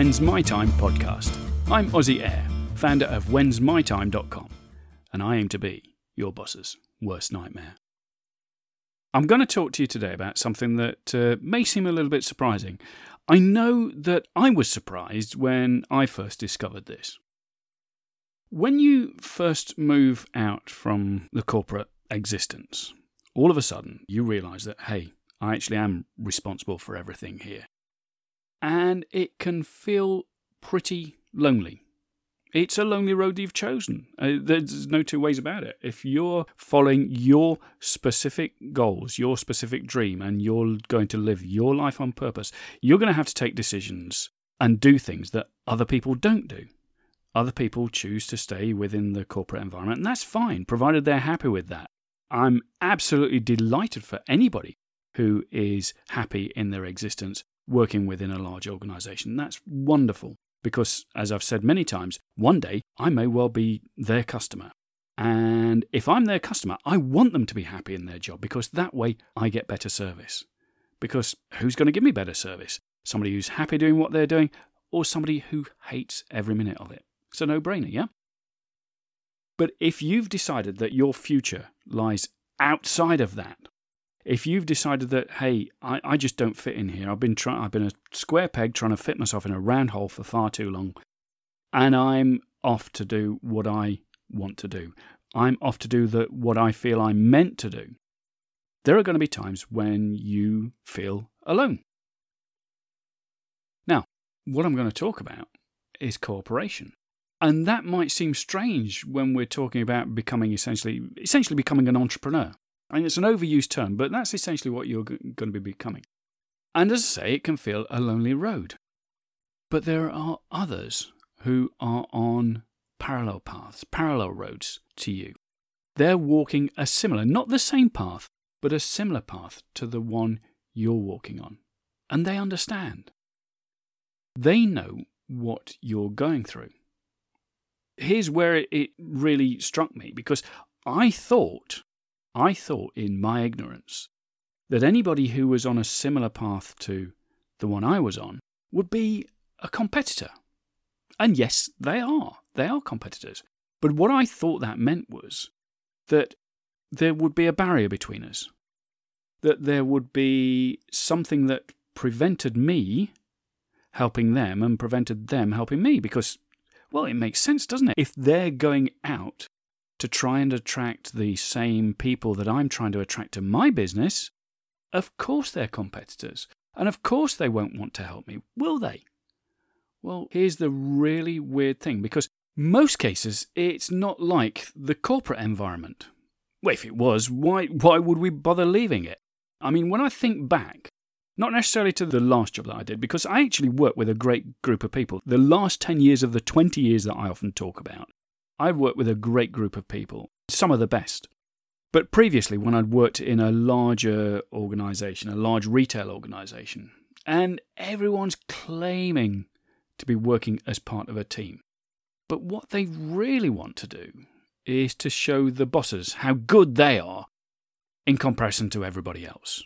When's My Time podcast. I'm Ozzy Air, founder of whensmytime.com, and I aim to be your boss's worst nightmare. I'm going to talk to you today about something that uh, may seem a little bit surprising. I know that I was surprised when I first discovered this. When you first move out from the corporate existence, all of a sudden you realize that, hey, I actually am responsible for everything here. And it can feel pretty lonely. It's a lonely road you've chosen. Uh, there's no two ways about it. If you're following your specific goals, your specific dream, and you're going to live your life on purpose, you're going to have to take decisions and do things that other people don't do. Other people choose to stay within the corporate environment, and that's fine, provided they're happy with that. I'm absolutely delighted for anybody who is happy in their existence working within a large organization. That's wonderful because, as I've said many times, one day I may well be their customer. And if I'm their customer, I want them to be happy in their job because that way I get better service. Because who's going to give me better service? Somebody who's happy doing what they're doing or somebody who hates every minute of it? It's a no brainer, yeah? But if you've decided that your future lies outside of that, if you've decided that, hey, I, I just don't fit in here, I've been trying, I've been a square peg trying to fit myself in a round hole for far too long, and I'm off to do what I want to do. I'm off to do the, what I feel I'm meant to do. There are going to be times when you feel alone. Now, what I'm going to talk about is cooperation. And that might seem strange when we're talking about becoming essentially essentially becoming an entrepreneur. I mean, it's an overused term, but that's essentially what you're going to be becoming. And as I say, it can feel a lonely road. But there are others who are on parallel paths, parallel roads to you. They're walking a similar, not the same path, but a similar path to the one you're walking on. And they understand. They know what you're going through. Here's where it really struck me because I thought I thought, in my ignorance, that anybody who was on a similar path to the one I was on would be a competitor. And yes, they are. They are competitors. But what I thought that meant was that there would be a barrier between us, that there would be something that prevented me helping them and prevented them helping me because, well, it makes sense, doesn't it? If they're going out to try and attract the same people that I'm trying to attract to my business, of course they're competitors. And of course they won't want to help me, will they? Well, here's the really weird thing because most cases it's not like the corporate environment. Well, if it was, why why would we bother leaving it? I mean, when I think back, not necessarily to the last job that I did, because I actually worked with a great group of people. The last 10 years of the 20 years that I often talk about, I've worked with a great group of people, some of the best. But previously, when I'd worked in a larger organization, a large retail organization, and everyone's claiming to be working as part of a team. But what they really want to do is to show the bosses how good they are in comparison to everybody else.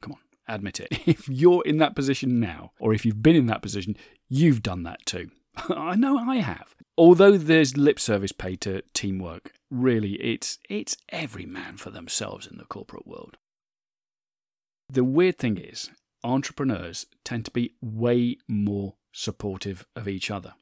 Come on, admit it. If you're in that position now, or if you've been in that position, you've done that too. I know I have. Although there's lip service paid to teamwork, really it's it's every man for themselves in the corporate world. The weird thing is, entrepreneurs tend to be way more supportive of each other.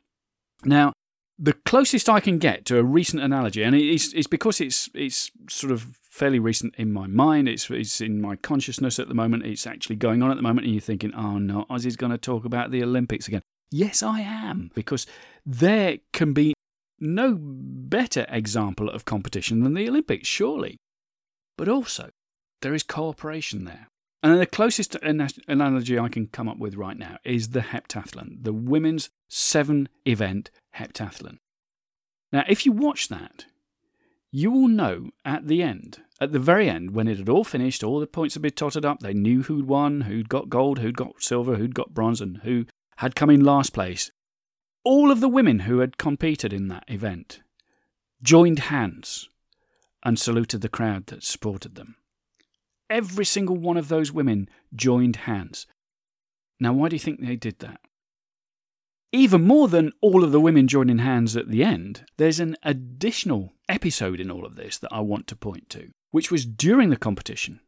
Now, the closest I can get to a recent analogy, and it's, it's because it's it's sort of fairly recent in my mind. It's it's in my consciousness at the moment. It's actually going on at the moment, and you're thinking, "Oh no, Ozzy's going to talk about the Olympics again." Yes, I am, because there can be no better example of competition than the Olympics, surely. But also, there is cooperation there. And the closest analogy I can come up with right now is the heptathlon, the women's seven event heptathlon. Now, if you watch that, you will know at the end, at the very end, when it had all finished, all the points had been totted up, they knew who'd won, who'd got gold, who'd got silver, who'd got bronze, and who had come in last place. All of the women who had competed in that event joined hands and saluted the crowd that supported them. Every single one of those women joined hands. Now, why do you think they did that? Even more than all of the women joining hands at the end, there's an additional episode in all of this that I want to point to, which was during the competition.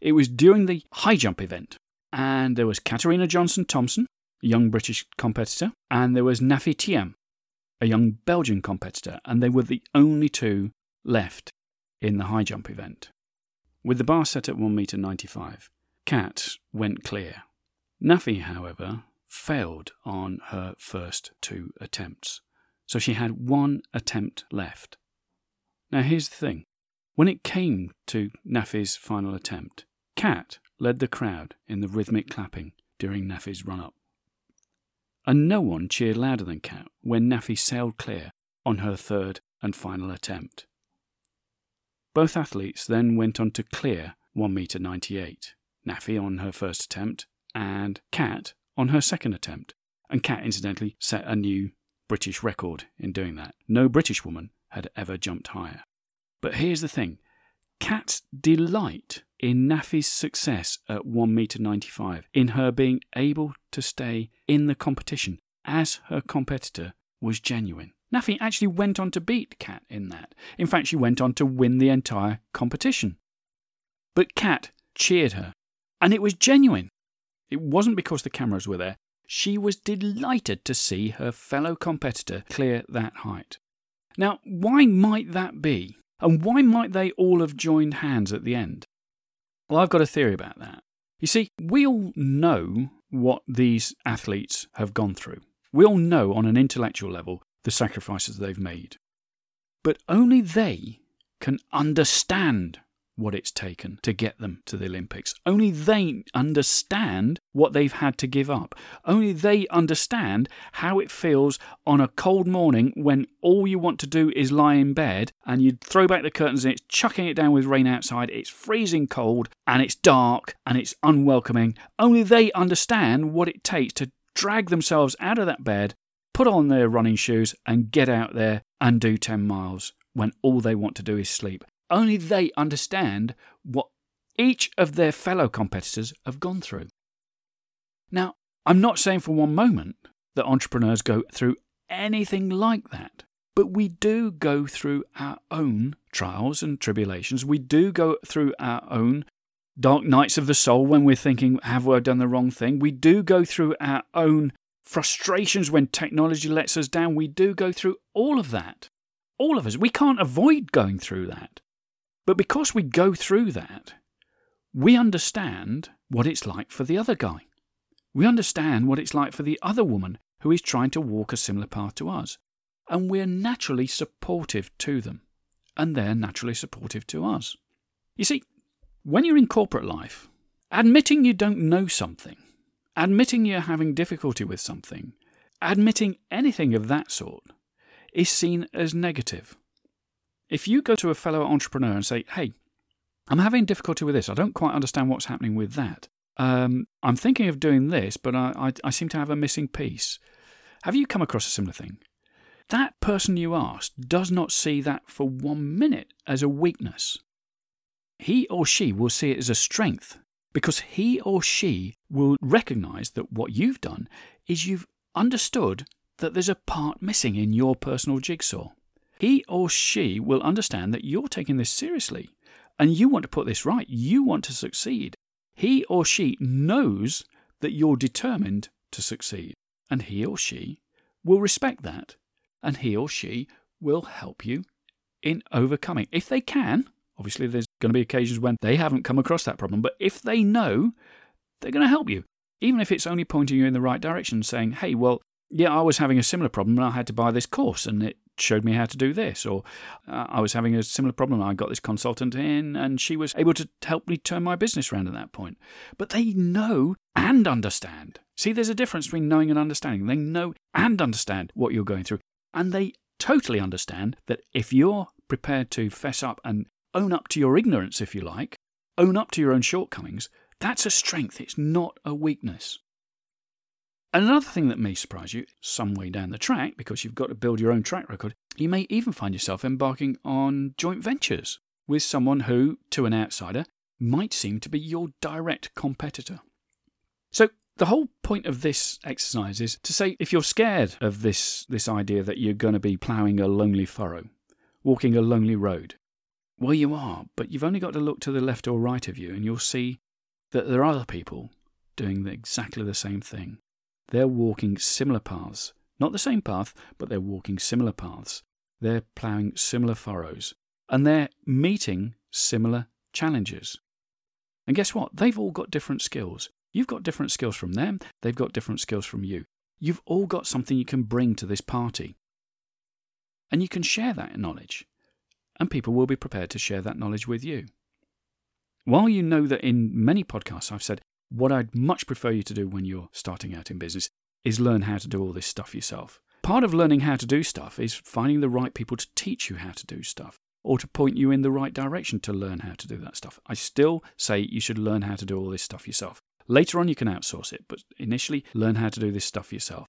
It was during the high jump event, and there was Katarina Johnson Thompson, young British competitor, and there was Nafi Thiam, a young Belgian competitor, and they were the only two left in the high jump event. With the bar set at 1 meter 95, Kat went clear. Nafi, however, failed on her first two attempts, so she had one attempt left. Now here's the thing. When it came to Nafi's final attempt, Kat led the crowd in the rhythmic clapping during Nafi's run up and no one cheered louder than Kat when Nafi sailed clear on her third and final attempt. Both athletes then went on to clear 1 meter 98, Nafi on her first attempt and Kat on her second attempt, and Kat incidentally set a new British record in doing that. No British woman had ever jumped higher. But here's the thing Kat's delight in Nafi's success at 1 meter 95, in her being able to stay in the competition as her competitor, was genuine. Nafi actually went on to beat Kat in that. In fact, she went on to win the entire competition. But Kat cheered her, and it was genuine. It wasn't because the cameras were there. She was delighted to see her fellow competitor clear that height. Now, why might that be? And why might they all have joined hands at the end? Well, I've got a theory about that. You see, we all know what these athletes have gone through. We all know on an intellectual level the sacrifices they've made. But only they can understand what it's taken to get them to the Olympics. Only they understand what they've had to give up. Only they understand how it feels on a cold morning when all you want to do is lie in bed and you throw back the curtains and it's chucking it down with rain outside, it's freezing cold and it's dark and it's unwelcoming. Only they understand what it takes to drag themselves out of that bed, put on their running shoes, and get out there and do 10 miles when all they want to do is sleep. Only they understand what each of their fellow competitors have gone through. Now, I'm not saying for one moment that entrepreneurs go through anything like that, but we do go through our own trials and tribulations. We do go through our own dark nights of the soul when we're thinking, have I done the wrong thing? We do go through our own frustrations when technology lets us down. We do go through all of that. All of us. We can't avoid going through that. But because we go through that, we understand what it's like for the other guy. We understand what it's like for the other woman who is trying to walk a similar path to us. And we're naturally supportive to them. And they're naturally supportive to us. You see, when you're in corporate life, admitting you don't know something, admitting you're having difficulty with something, admitting anything of that sort, is seen as negative. If you go to a fellow entrepreneur and say, hey, I'm having difficulty with this, I don't quite understand what's happening with that. Um, I'm thinking of doing this, but I, I, I seem to have a missing piece. Have you come across a similar thing? That person you asked does not see that for one minute as a weakness. He or she will see it as a strength because he or she will recognize that what you've done is you've understood that there's a part missing in your personal jigsaw he or she will understand that you're taking this seriously and you want to put this right. You want to succeed. He or she knows that you're determined to succeed, and he or she will respect that, and he or she will help you in overcoming. If they can, obviously, there's going to be occasions when they haven't come across that problem, but if they know, they're going to help you, even if it's only pointing you in the right direction, saying, hey, well, yeah, I was having a similar problem and I had to buy this course and it showed me how to do this. Or uh, I was having a similar problem. I got this consultant in and she was able to help me turn my business around at that point. But they know and understand. See, there's a difference between knowing and understanding. They know and understand what you're going through. And they totally understand that if you're prepared to fess up and own up to your ignorance, if you like, own up to your own shortcomings, that's a strength. It's not a weakness. Another thing that may surprise you some way down the track, because you've got to build your own track record, you may even find yourself embarking on joint ventures with someone who, to an outsider, might seem to be your direct competitor. So, The whole point of this exercise is to say if you're scared of this, this idea that you're going to be ploughing a lonely furrow, walking a lonely road, well, you are, but you've only got to look to the left or right of you and you'll see that there are other people doing exactly the same thing. They're walking similar paths. Not the same path, but they're walking similar paths. They're ploughing similar furrows. And they're meeting similar challenges. And guess what? They've all got different skills. You've got different skills from them, they've got different skills from you. You've all got something you can bring to this party. And you can share that knowledge. And people will be prepared to share that knowledge with you. While you know that in many podcasts I've said, what I'd much prefer you to do when you're starting out in business is learn how to do all this stuff yourself. Part of learning how to do stuff is finding the right people to teach you how to do stuff or to point you in the right direction to learn how to do that stuff. I still say you should learn how to do all this stuff yourself. Later on, you can outsource it, but initially, learn how to do this stuff yourself.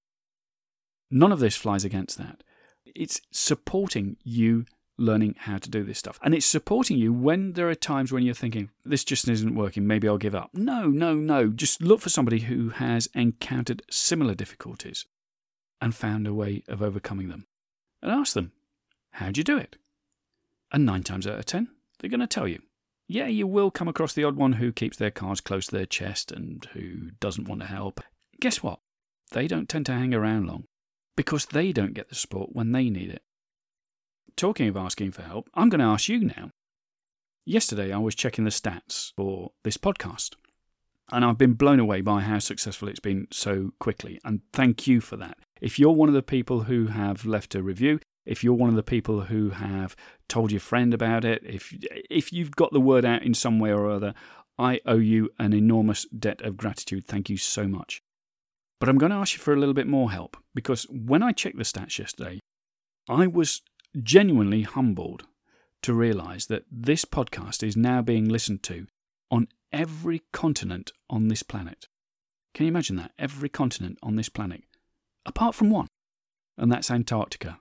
None of this flies against that. It's supporting you learning how to do this stuff. And it's supporting you when there are times when you're thinking, this just isn't working, maybe I'll give up. No, no, no. Just look for somebody who has encountered similar difficulties and found a way of overcoming them. And ask them, how'd you do it? And nine times out of ten, they're going to tell you. Yeah, you will come across the odd one who keeps their cards close to their chest and who doesn't want to help. Guess what? They don't tend to hang around long because they don't get the support when they need it. Talking of asking for help, I'm going to ask you now. Yesterday, I was checking the stats for this podcast, and I've been blown away by how successful it's been so quickly. And thank you for that. If you're one of the people who have left a review, if you're one of the people who have told your friend about it, if if you've got the word out in some way or other, I owe you an enormous debt of gratitude. Thank you so much. But I'm going to ask you for a little bit more help because when I checked the stats yesterday, I was genuinely humbled to realize that this podcast is now being listened to on every continent on this planet. Can you imagine that? Every continent on this planet, apart from one, and that's Antarctica.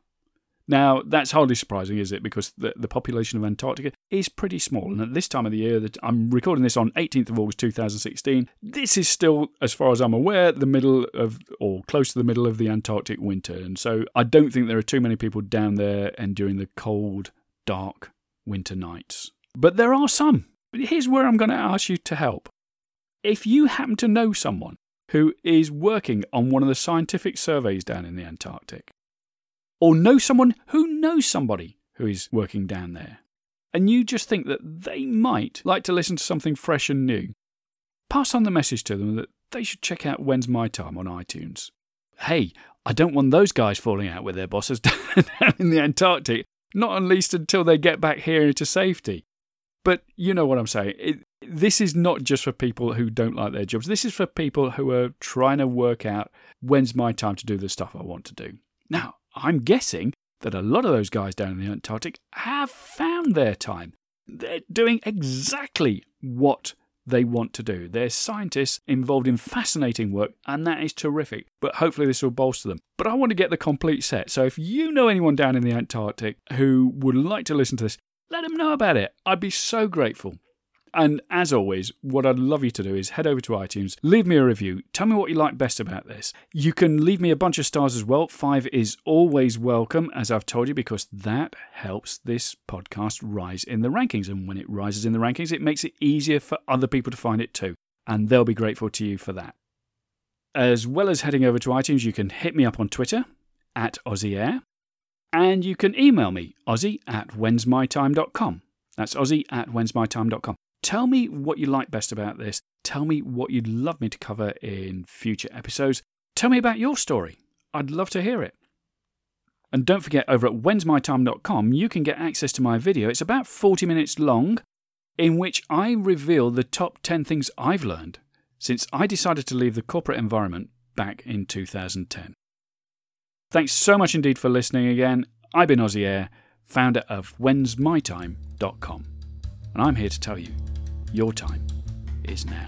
Now, that's hardly surprising, is it? Because the, the population of Antarctica is pretty small. And at this time of the year, that I'm recording this on 18th of August 2016, this is still, as far as I'm aware, the middle of, or close to the middle of the Antarctic winter. And so I don't think there are too many people down there enduring the cold, dark winter nights. But there are some. Here's where I'm going to ask you to help. If you happen to know someone who is working on one of the scientific surveys down in the Antarctic, or know someone who knows somebody who is working down there, and you just think that they might like to listen to something fresh and new, pass on the message to them that they should check out When's My Time on iTunes. Hey, I don't want those guys falling out with their bosses down in the Antarctic, not at least until they get back here into safety. But you know what I'm saying. It, this is not just for people who don't like their jobs. This is for people who are trying to work out when's my time to do the stuff I want to do. Now, I'm guessing that a lot of those guys down in the Antarctic have found their time. They're doing exactly what they want to do. They're scientists involved in fascinating work, and that is terrific. But hopefully, this will bolster them. But I want to get the complete set. So, if you know anyone down in the Antarctic who would like to listen to this, let them know about it. I'd be so grateful. And as always, what I'd love you to do is head over to iTunes, leave me a review, tell me what you like best about this. You can leave me a bunch of stars as well. Five is always welcome, as I've told you, because that helps this podcast rise in the rankings. And when it rises in the rankings, it makes it easier for other people to find it too. And they'll be grateful to you for that. As well as heading over to iTunes, you can hit me up on Twitter at AussieAir. And you can email me, aussie at whensmytime.com. That's aussie at whensmytime.com. Tell me what you like best about this. Tell me what you'd love me to cover in future episodes. Tell me about your story. I'd love to hear it. And don't forget, over at whensmytime.com, you can get access to my video. It's about 40 minutes long, in which I reveal the top 10 things I've learned since I decided to leave the corporate environment back in 2010. Thanks so much indeed for listening again. I've been Aussie Air, founder of whensmytime.com, and I'm here to tell you your time is now.